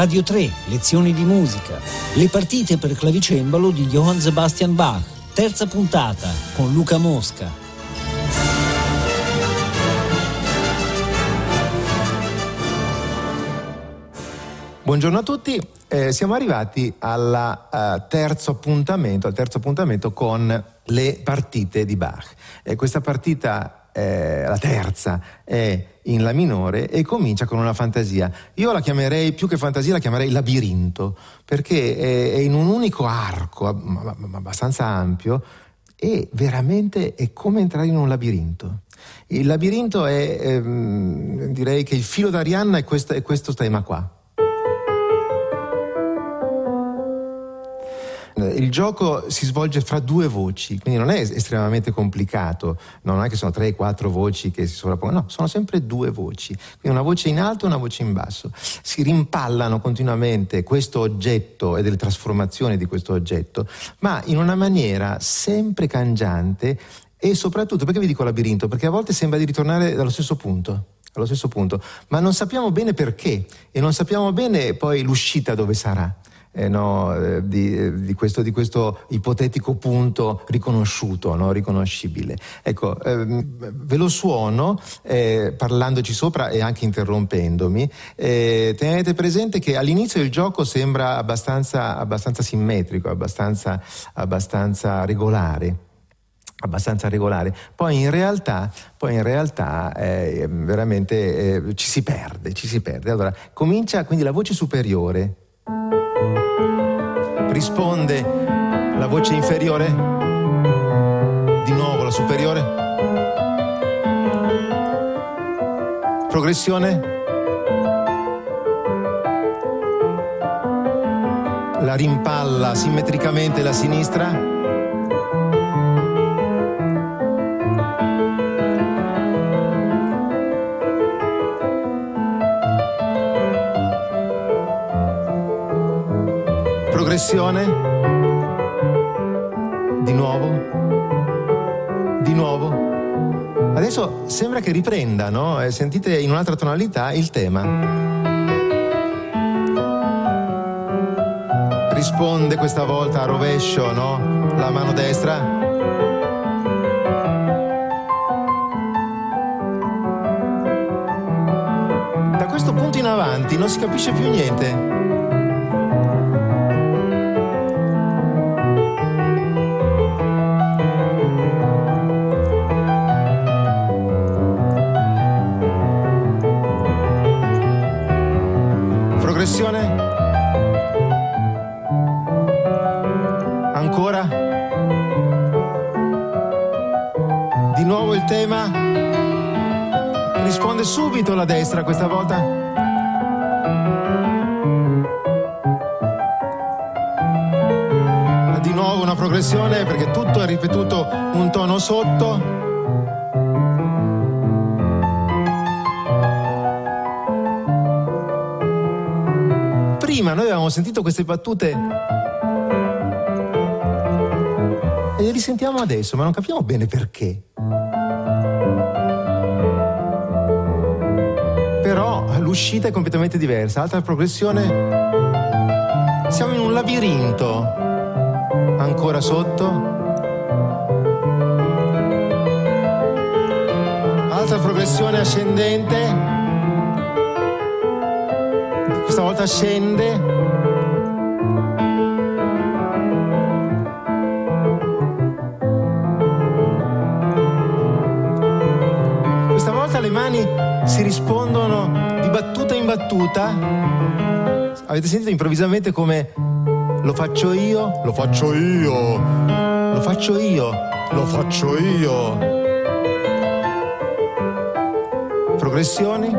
Radio 3, lezioni di musica, le partite per clavicembalo di Johann Sebastian Bach, terza puntata con Luca Mosca. Buongiorno a tutti, eh, siamo arrivati al uh, terzo appuntamento, al terzo appuntamento con le partite di Bach. Eh, questa partita, eh, la terza, è in La minore e comincia con una fantasia. Io la chiamerei, più che fantasia, la chiamerei labirinto, perché è, è in un unico arco abbastanza ampio e veramente è come entrare in un labirinto. Il labirinto è, ehm, direi che il filo d'Arianna è questo, è questo tema qua. Il gioco si svolge fra due voci, quindi non è estremamente complicato, non è che sono tre, quattro voci che si sovrappongono, no, sono sempre due voci, quindi una voce in alto e una voce in basso. Si rimpallano continuamente questo oggetto e delle trasformazioni di questo oggetto, ma in una maniera sempre cangiante e soprattutto, perché vi dico labirinto? Perché a volte sembra di ritornare dallo stesso punto allo stesso punto, ma non sappiamo bene perché e non sappiamo bene poi l'uscita dove sarà eh, no, eh, di, eh, di, questo, di, questo, ipotetico punto riconosciuto, no, riconoscibile. Ecco, ehm, ve lo suono eh, parlandoci sopra e anche interrompendomi. Eh, tenete presente che all'inizio il gioco sembra abbastanza, abbastanza simmetrico, abbastanza, abbastanza regolare abbastanza regolare, poi in realtà, poi in realtà veramente ci si perde, ci si perde. Allora, comincia quindi la voce superiore risponde la voce inferiore? Di nuovo la superiore? Progressione? La rimpalla simmetricamente la sinistra? Progressione. Di nuovo. Di nuovo. Adesso sembra che riprenda, no? E sentite in un'altra tonalità il tema. Risponde questa volta a rovescio, no? La mano destra. Da questo punto in avanti non si capisce più niente. Sotto. Prima noi avevamo sentito queste battute e le risentiamo adesso, ma non capiamo bene perché. l'uscita è completamente diversa. Altra progressione. Siamo in un labirinto. Ancora sotto. Altra progressione ascendente. Questa volta scende. Questa volta le mani si rispondono battuta in battuta avete sentito improvvisamente come lo faccio io, lo faccio io, lo faccio io, lo faccio io. Progressioni?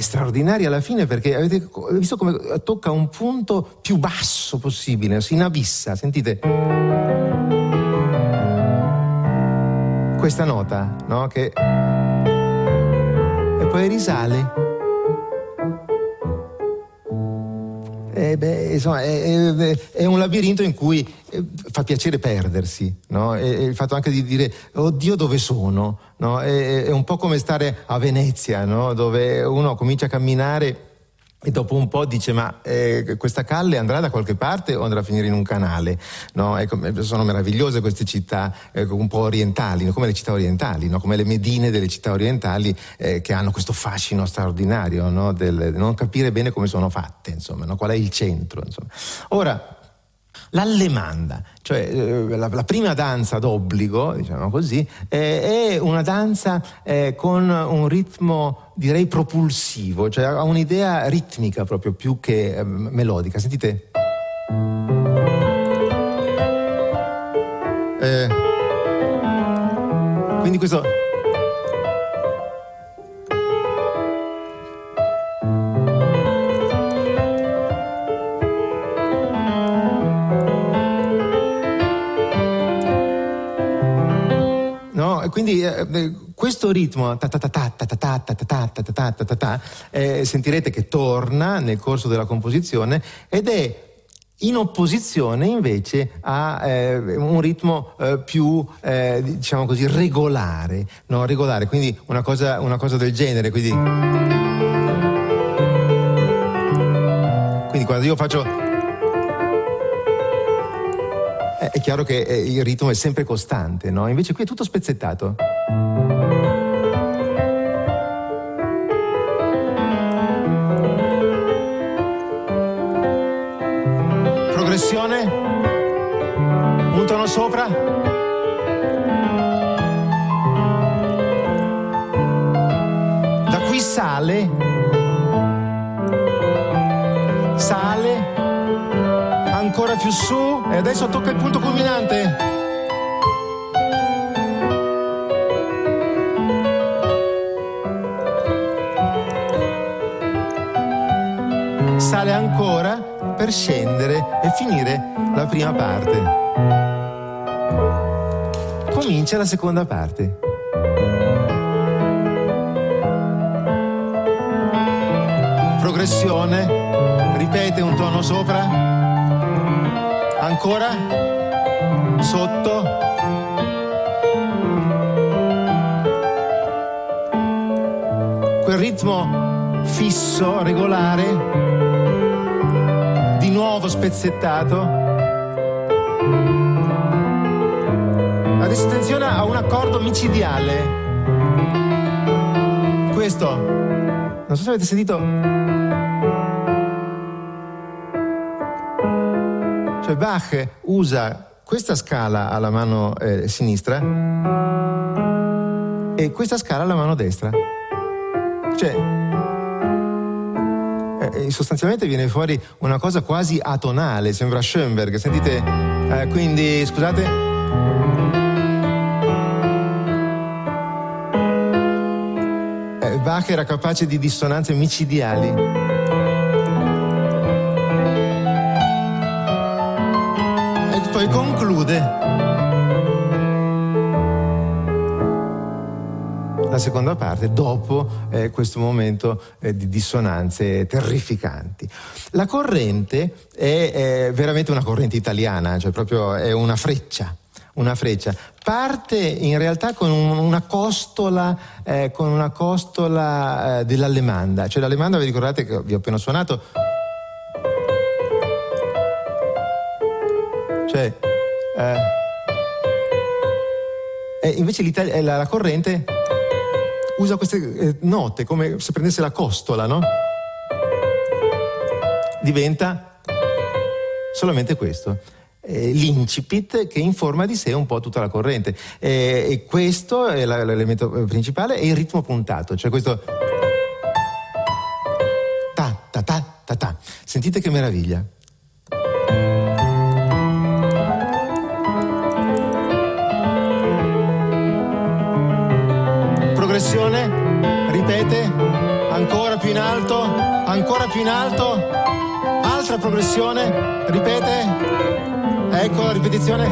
straordinaria alla fine perché avete visto come tocca un punto più basso possibile, si inabissa, sentite? Questa nota, no? Che... E poi risale. Beh, insomma, è, è, è, un labirinto in cui eh, fa piacere perdersi, no? e, il fatto anche di dire, oddio dove sono, no? è, è, un po' come stare a Venezia, no? dove uno comincia a camminare e dopo un po' dice ma eh, questa calle andrà da qualche parte o andrà a finire in un canale? No? Ecco, eh, sono meravigliose queste città eh, un po' orientali, no? come le città orientali, no? come le medine delle città orientali eh, che hanno questo fascino straordinario del non capire bene come sono fatte, insomma, qual è il centro. Insomma. Ora, L'allemanda, cioè eh, la, la, prima danza d'obbligo, diciamo così, eh, è una danza eh, con un ritmo direi propulsivo, cioè ha un'idea ritmica proprio più che eh, melodica. Sentite? Eh, quindi questo quindi eh, questo ritmo eh, sentirete che torna nel corso della composizione ed è in opposizione invece a eh, un ritmo eh, più eh, diciamo così regolare, no? regolare, quindi una cosa, una cosa del genere, quindi, quindi quando io faccio è chiaro che eh, il ritmo è sempre costante, no? Invece qui è tutto spezzettato. Progressione, un tono sopra. Da qui sale più su e adesso tocca il punto culminante. Sale ancora per scendere e finire la prima parte. Comincia la seconda parte. Progressione, ripete un tono sopra ancora sotto quel ritmo fisso, regolare, di nuovo spezzettato. Adesso attenzione a un accordo micidiale. Questo, non so se avete sentito Cioè Bach usa questa scala alla mano eh, sinistra e questa scala alla mano destra. Cioè, eh, eh, sostanzialmente viene fuori una cosa quasi atonale, sembra Schoenberg. Sentite, eh, quindi scusate. Eh, Bach era capace di dissonanze micidiali. Conclude la seconda parte dopo eh, questo momento eh, di dissonanze terrificanti. La corrente è, è, veramente una corrente italiana, cioè proprio è una freccia. Una freccia. Parte in realtà con una costola, eh, con una costola eh, dell'allemanda. Cioè l'allemanda, vi ricordate che vi ho appena suonato, Cioè, eh, e invece eh, la, la, corrente usa queste eh, note come se prendesse la costola, no? Diventa solamente questo. Eh, l'incipit che informa di sé un po' tutta la corrente. Eh, e questo è l'elemento principale, è il ritmo puntato, cioè questo ta ta ta ta ta. Sentite che meraviglia. pressione, ripete, ancora più in alto, ancora più in alto, altra progressione, ripete, ecco la ripetizione.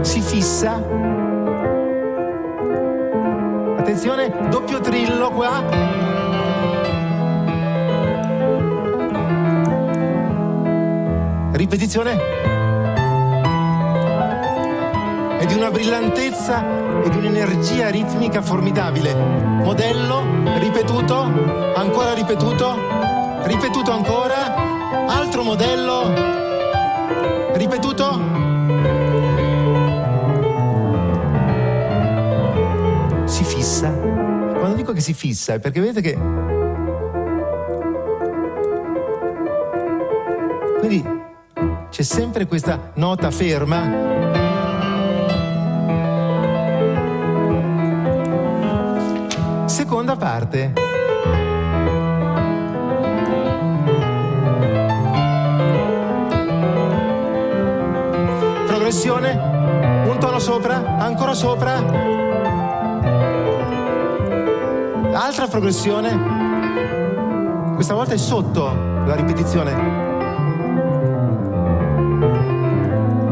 Si fissa. Attenzione, doppio trillo qua. Ripetizione è di una brillantezza e di un'energia ritmica formidabile. Modello, ripetuto, ancora ripetuto, ripetuto ancora, altro modello, ripetuto. Si fissa. Quando dico che si fissa è perché vedete che Quindi c'è sempre questa nota ferma. Seconda parte. Progressione, un tono sopra, ancora sopra. Altra progressione. Questa volta è sotto la ripetizione.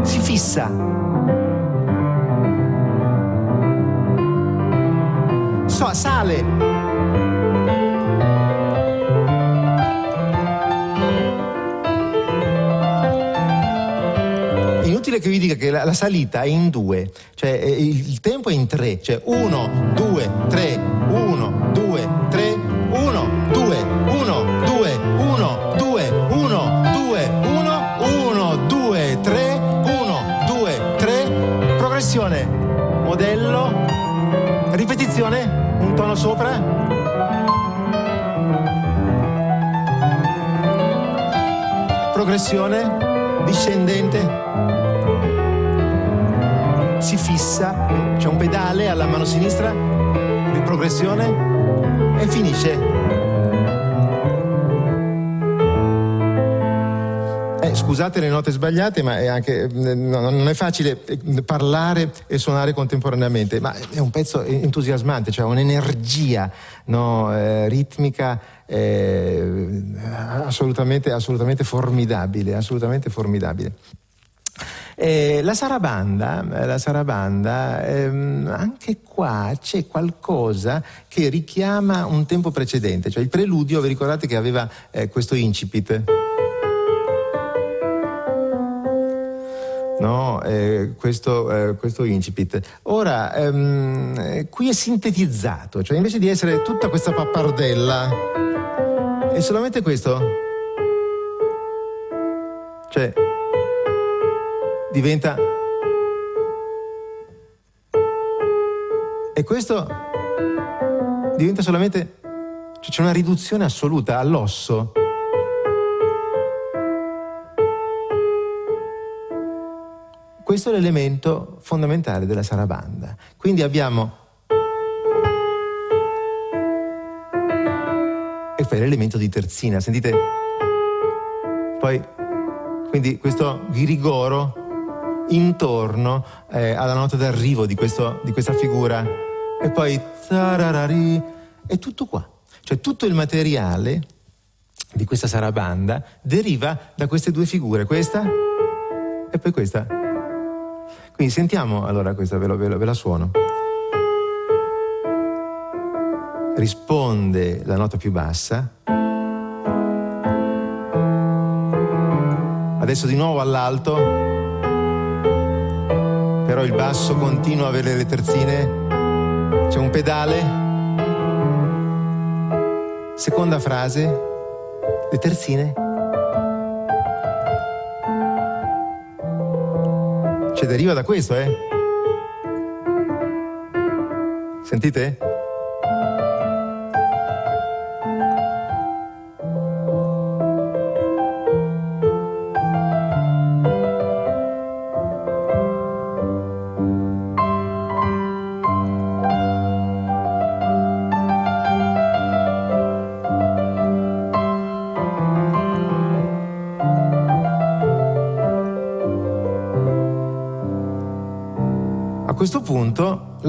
fissa. So, sale. Inutile che vi dica che la, la salita è in due, cioè il, il tempo è in tre, cioè uno, due, tre, uno, sopra. Progressione, discendente. Si fissa, c'è un pedale alla mano sinistra, di progressione e finisce. Scusate le note sbagliate, ma è anche, no, non è facile eh, parlare e suonare contemporaneamente, ma è un pezzo entusiasmante, cioè un'energia no, eh, ritmica eh, assolutamente, assolutamente formidabile, assolutamente formidabile. Eh, la sarabanda, la sarabanda ehm, anche qua c'è qualcosa che richiama un tempo precedente, cioè il preludio, vi ricordate che aveva eh, questo incipit? No? eh, questo, eh, questo, incipit. Ora, ehm, qui è sintetizzato, cioè invece di essere tutta questa pappardella, è solamente questo. Cioè, diventa... E questo diventa solamente... Cioè c'è una riduzione assoluta all'osso. Questo è l'elemento fondamentale della sarabanda. Quindi abbiamo e poi l'elemento di terzina, sentite? Poi, quindi questo ghirigoro intorno eh, alla nota d'arrivo di, questo, di questa figura e poi è tutto qua. Cioè tutto il materiale di questa sarabanda deriva da queste due figure, questa e poi questa. Quindi sentiamo allora questa, ve, lo, ve, lo, ve la suono. Risponde la nota più bassa. Adesso di nuovo all'alto, però il basso continua a avere le terzine, c'è un pedale. Seconda frase, le terzine Deriva da questo, eh? Sentite?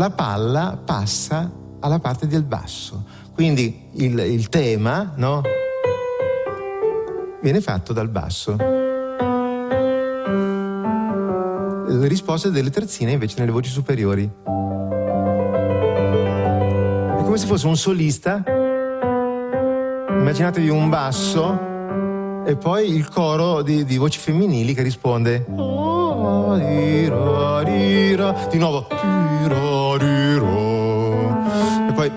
La palla passa alla parte del basso. Quindi il, il tema no, viene fatto dal basso. Le risposte delle terzine invece nelle voci superiori. È come se fosse un solista. Immaginatevi un basso e poi il coro di, di voci femminili che risponde di nuovo. E poi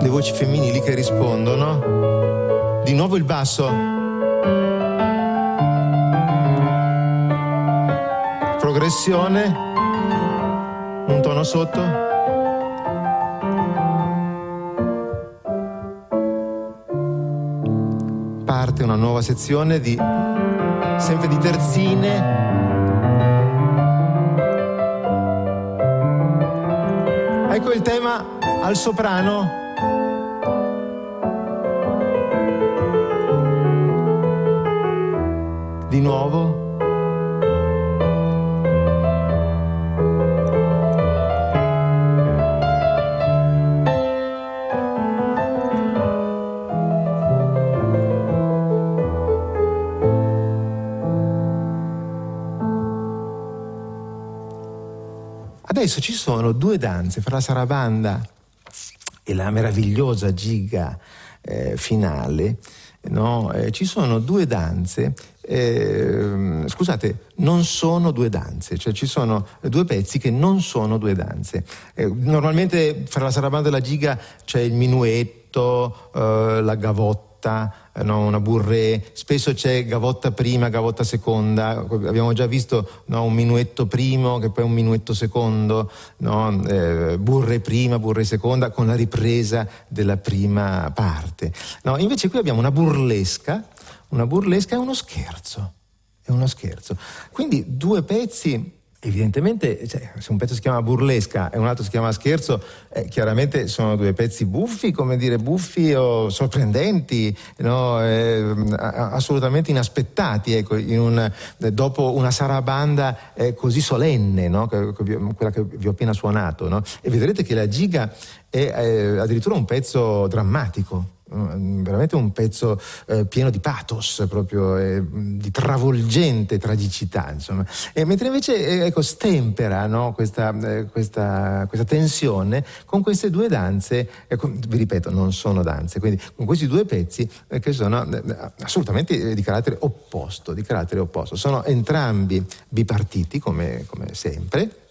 le voci femminili che rispondono. Di nuovo il basso. Progressione. Un tono sotto. Parte una nuova sezione di sempre di terzine. Ecco il tema al soprano. Di nuovo. Adesso ci sono due danze fra la sarabanda e la meravigliosa giga eh, finale. No? Eh, ci sono due danze, eh, scusate, non sono due danze, cioè ci sono due pezzi che non sono due danze. Eh, normalmente fra la sarabanda e la giga c'è il minuetto, eh, la gavotta gavotta, eh, no, una burré, spesso c'è gavotta prima, gavotta seconda, abbiamo già visto no, un minuetto primo che poi un minuetto secondo, no, eh, burre prima, burre seconda, con la ripresa della prima parte. invece qui abbiamo una burlesca, una burlesca è uno scherzo, è uno scherzo. Quindi due pezzi Evidentemente, cioè, se un pezzo si chiama burlesca e un altro si chiama scherzo, eh, chiaramente sono due pezzi buffi, come dire, buffi o sorprendenti, no? eh, assolutamente inaspettati, ecco, in un, dopo una sarabanda eh, così solenne, no? quella che vi ho appena suonato. No? E vedrete che la giga è eh, addirittura un pezzo drammatico Mm, veramente un pezzo eh, pieno di pathos, proprio eh, di travolgente tragicità, insomma. E mentre invece eh, ecco, stempera no, questa, eh, questa, questa, tensione con queste due danze, ecco, vi ripeto, non sono danze, quindi con questi due pezzi eh, che sono eh, assolutamente di carattere opposto, di carattere opposto. Sono entrambi bipartiti, come, come sempre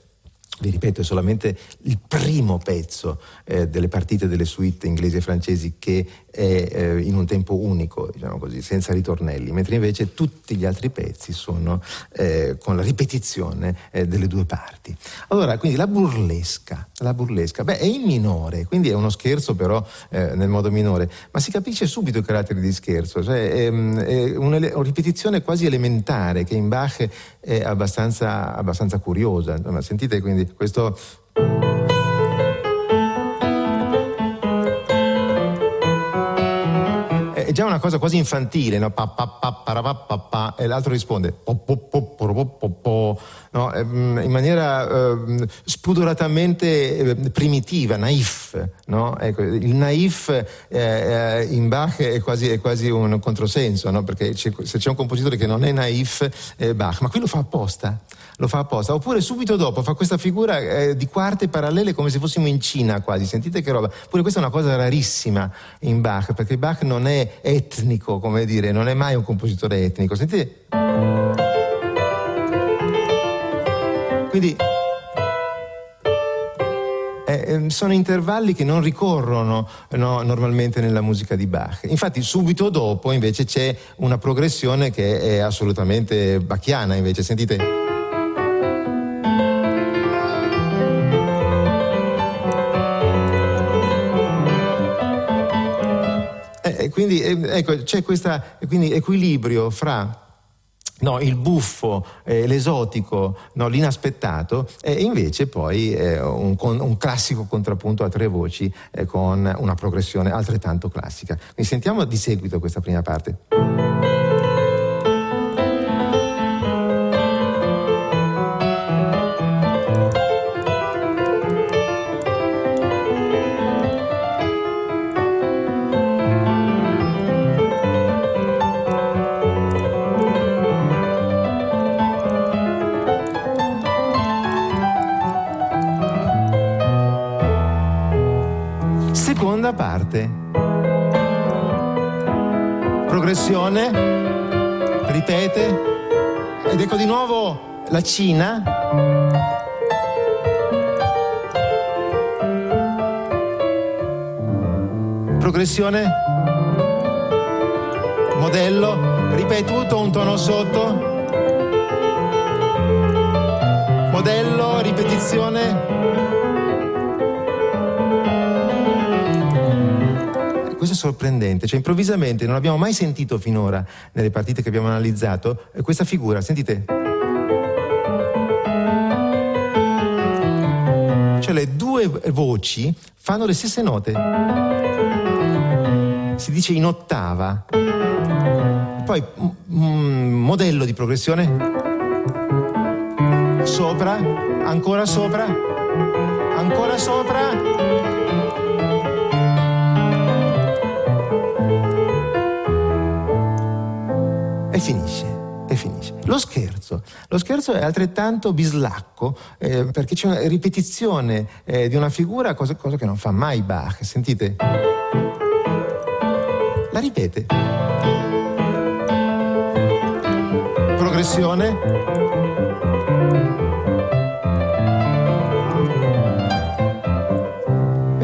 vi ripeto, è solamente il primo pezzo eh, delle partite delle suite inglesi e francesi che è eh, in un tempo unico, diciamo così, senza ritornelli, mentre invece tutti gli altri pezzi sono eh, con la ripetizione eh, delle due parti. Allora, quindi la burlesca, la burlesca, beh, è in minore, quindi è uno scherzo però eh, nel modo minore, ma si capisce subito i caratteri di scherzo, cioè è, ehm, è una, una, ripetizione quasi elementare che in Bach è abbastanza, abbastanza curiosa. Insomma, sentite quindi questo è già una cosa quasi infantile, no? pa, pa, pa, e l'altro risponde no? in maniera eh, spudoratamente eh, primitiva, naif. No? Ecco, il naif eh, in Bach è quasi, è quasi un controsenso, perché c'è, se c'è un compositore che non è naif è Bach, ma qui lo fa apposta lo fa apposta. Oppure subito dopo fa questa figura eh, di quarte parallele come se fossimo in Cina quasi. Sentite che roba. Pure questa è una cosa rarissima in Bach, perché Bach non è etnico, come dire, non è mai un compositore etnico. Sentite. Quindi eh, ehm, sono intervalli che non ricorrono no, normalmente nella musica di Bach. Infatti subito dopo invece c'è una progressione che è assolutamente bachiana, invece sentite. Quindi eh, ecco, c'è questo equilibrio fra No, il buffo, eh, l'esotico, no, l'inaspettato e invece poi eh, un, un, classico contrappunto a tre voci eh, con una progressione altrettanto classica. Quindi sentiamo di seguito questa prima parte. Nuovo la Cina. Progressione, modello, ripetuto, un tono sotto, modello, ripetizione. questo è sorprendente, cioè improvvisamente non abbiamo mai sentito finora nelle partite che abbiamo analizzato eh, questa figura, sentite? Due voci fanno le stesse note, si dice in ottava. Poi mm, modello di progressione, sopra, ancora sopra, ancora sopra e finisce. E finisce. Lo scherzo. Lo scherzo è altrettanto bislacco eh, perché c'è una ripetizione eh, di una figura, cosa, cosa che non fa mai Bach. Sentite? La ripete. Progressione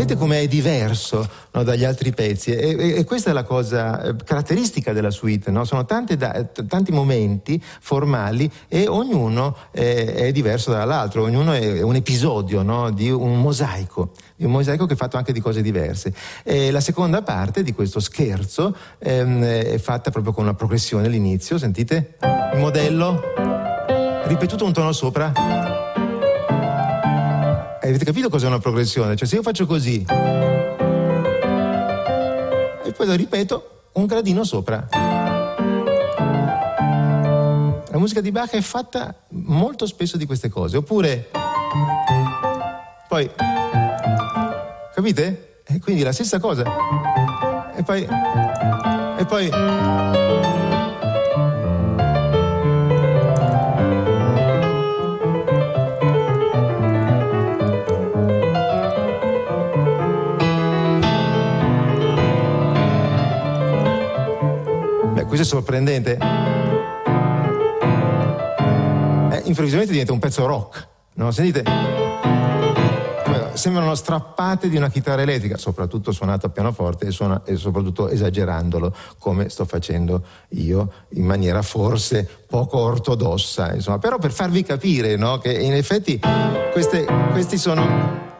Vedete com'è diverso no, dagli altri pezzi e, e, questa è la cosa eh, caratteristica della suite, no? sono da, tanti momenti formali e ognuno è, è diverso dall'altro, ognuno è un episodio no? di un mosaico, di un mosaico che è fatto anche di cose diverse. E la seconda parte di questo scherzo ehm, è fatta proprio con una progressione all'inizio, sentite? Il modello, ripetuto un tono sopra avete capito cos'è una progressione? Cioè se io faccio così e poi lo ripeto un gradino sopra. La musica di Bach è fatta molto spesso di queste cose. Oppure, poi, capite? E quindi la stessa cosa. E poi, e poi... Questo è sorprendente. Eh, improvvisamente diventa un pezzo rock, no? Sentite? Sembrano strappate di una chitarra elettrica, soprattutto suonata a pianoforte e, suona, e soprattutto esagerandolo, come sto facendo io, in maniera forse poco ortodossa. Insomma. Però per farvi capire no? che in effetti queste, questi sono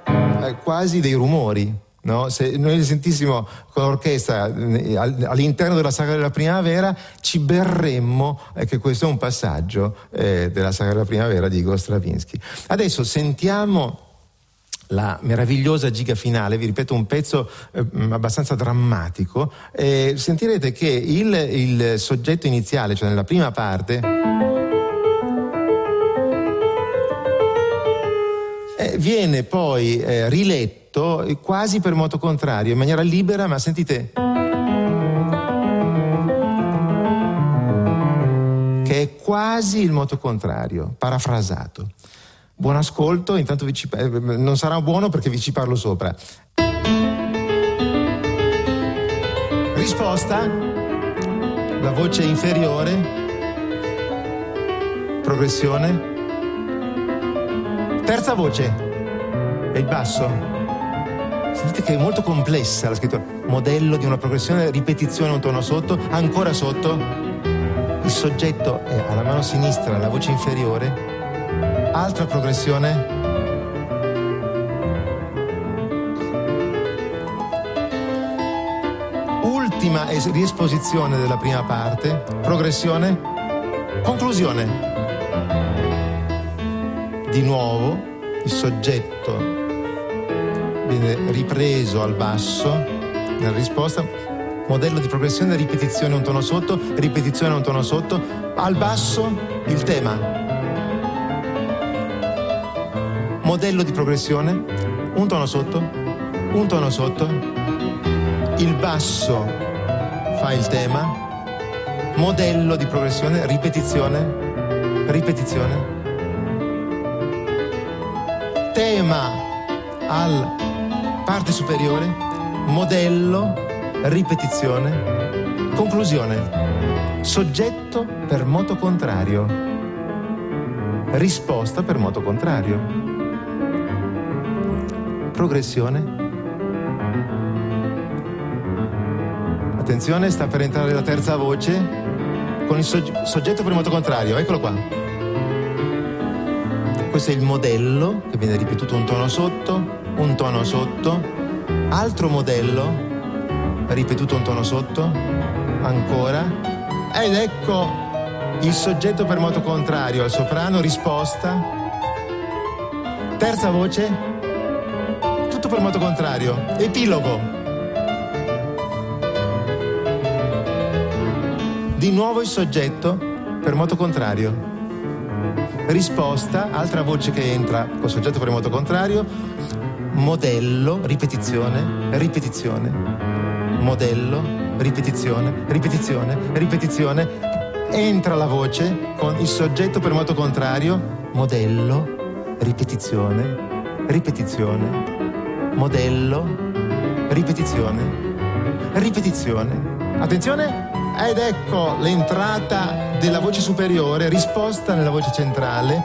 eh, quasi dei rumori, No? Se noi sentissimo con l'orchestra eh, all'interno della saga della primavera, ci berremmo eh, che questo è un passaggio eh, della saga della primavera di Igor Stravinsky. Adesso sentiamo la meravigliosa giga finale, vi ripeto un pezzo eh, abbastanza drammatico, eh, sentirete che il, il, soggetto iniziale, cioè nella prima parte, viene poi riletto detto quasi per moto contrario, in maniera libera, ma sentite... che è quasi il moto contrario, parafrasato. Buon ascolto, intanto ci, eh, non sarà buono perché vi ci parlo sopra. Risposta, la voce inferiore, progressione. Terza voce, e il basso. Sentite che è molto complessa la scrittura. Modello di una progressione, ripetizione un tono sotto, ancora sotto. Il soggetto è alla mano sinistra, la voce inferiore. Altra progressione. Ultima riesposizione della prima parte. Progressione. Conclusione. Di nuovo il soggetto viene ripreso al basso nella risposta, modello di progressione, ripetizione un tono sotto, ripetizione un tono sotto, al basso il tema. Modello di progressione, un tono sotto, un tono sotto, il basso fa il tema, modello di progressione, ripetizione, ripetizione, tema al parte superiore, modello, ripetizione, Conclusione. Soggetto per moto contrario. Risposta per moto contrario. Progressione. Attenzione, sta per entrare la terza voce con il soggetto per moto contrario. Eccolo qua. È il modello che viene ripetuto un tono sotto, un tono sotto, altro modello, ripetuto un tono sotto, ancora. Ed ecco il soggetto per moto contrario al soprano, risposta. Terza voce, tutto per moto contrario, epilogo. Di nuovo il soggetto per moto contrario. Risposta, altra voce che entra col soggetto per moto contrario. Modello, ripetizione, ripetizione. Modello, ripetizione, ripetizione, ripetizione. Entra la voce con il soggetto per moto contrario. Modello, ripetizione, ripetizione. Modello, ripetizione, ripetizione. Attenzione, ed ecco l'entrata della voce superiore, risposta nella voce centrale,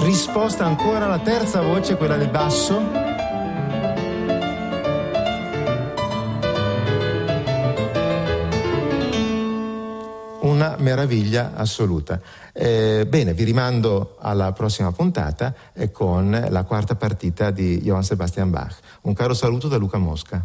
risposta ancora alla terza voce, quella del basso. Una meraviglia assoluta. Eh, bene, vi rimando alla prossima puntata eh, con la quarta partita di Johann Sebastian Bach. Un caro saluto da Luca Mosca.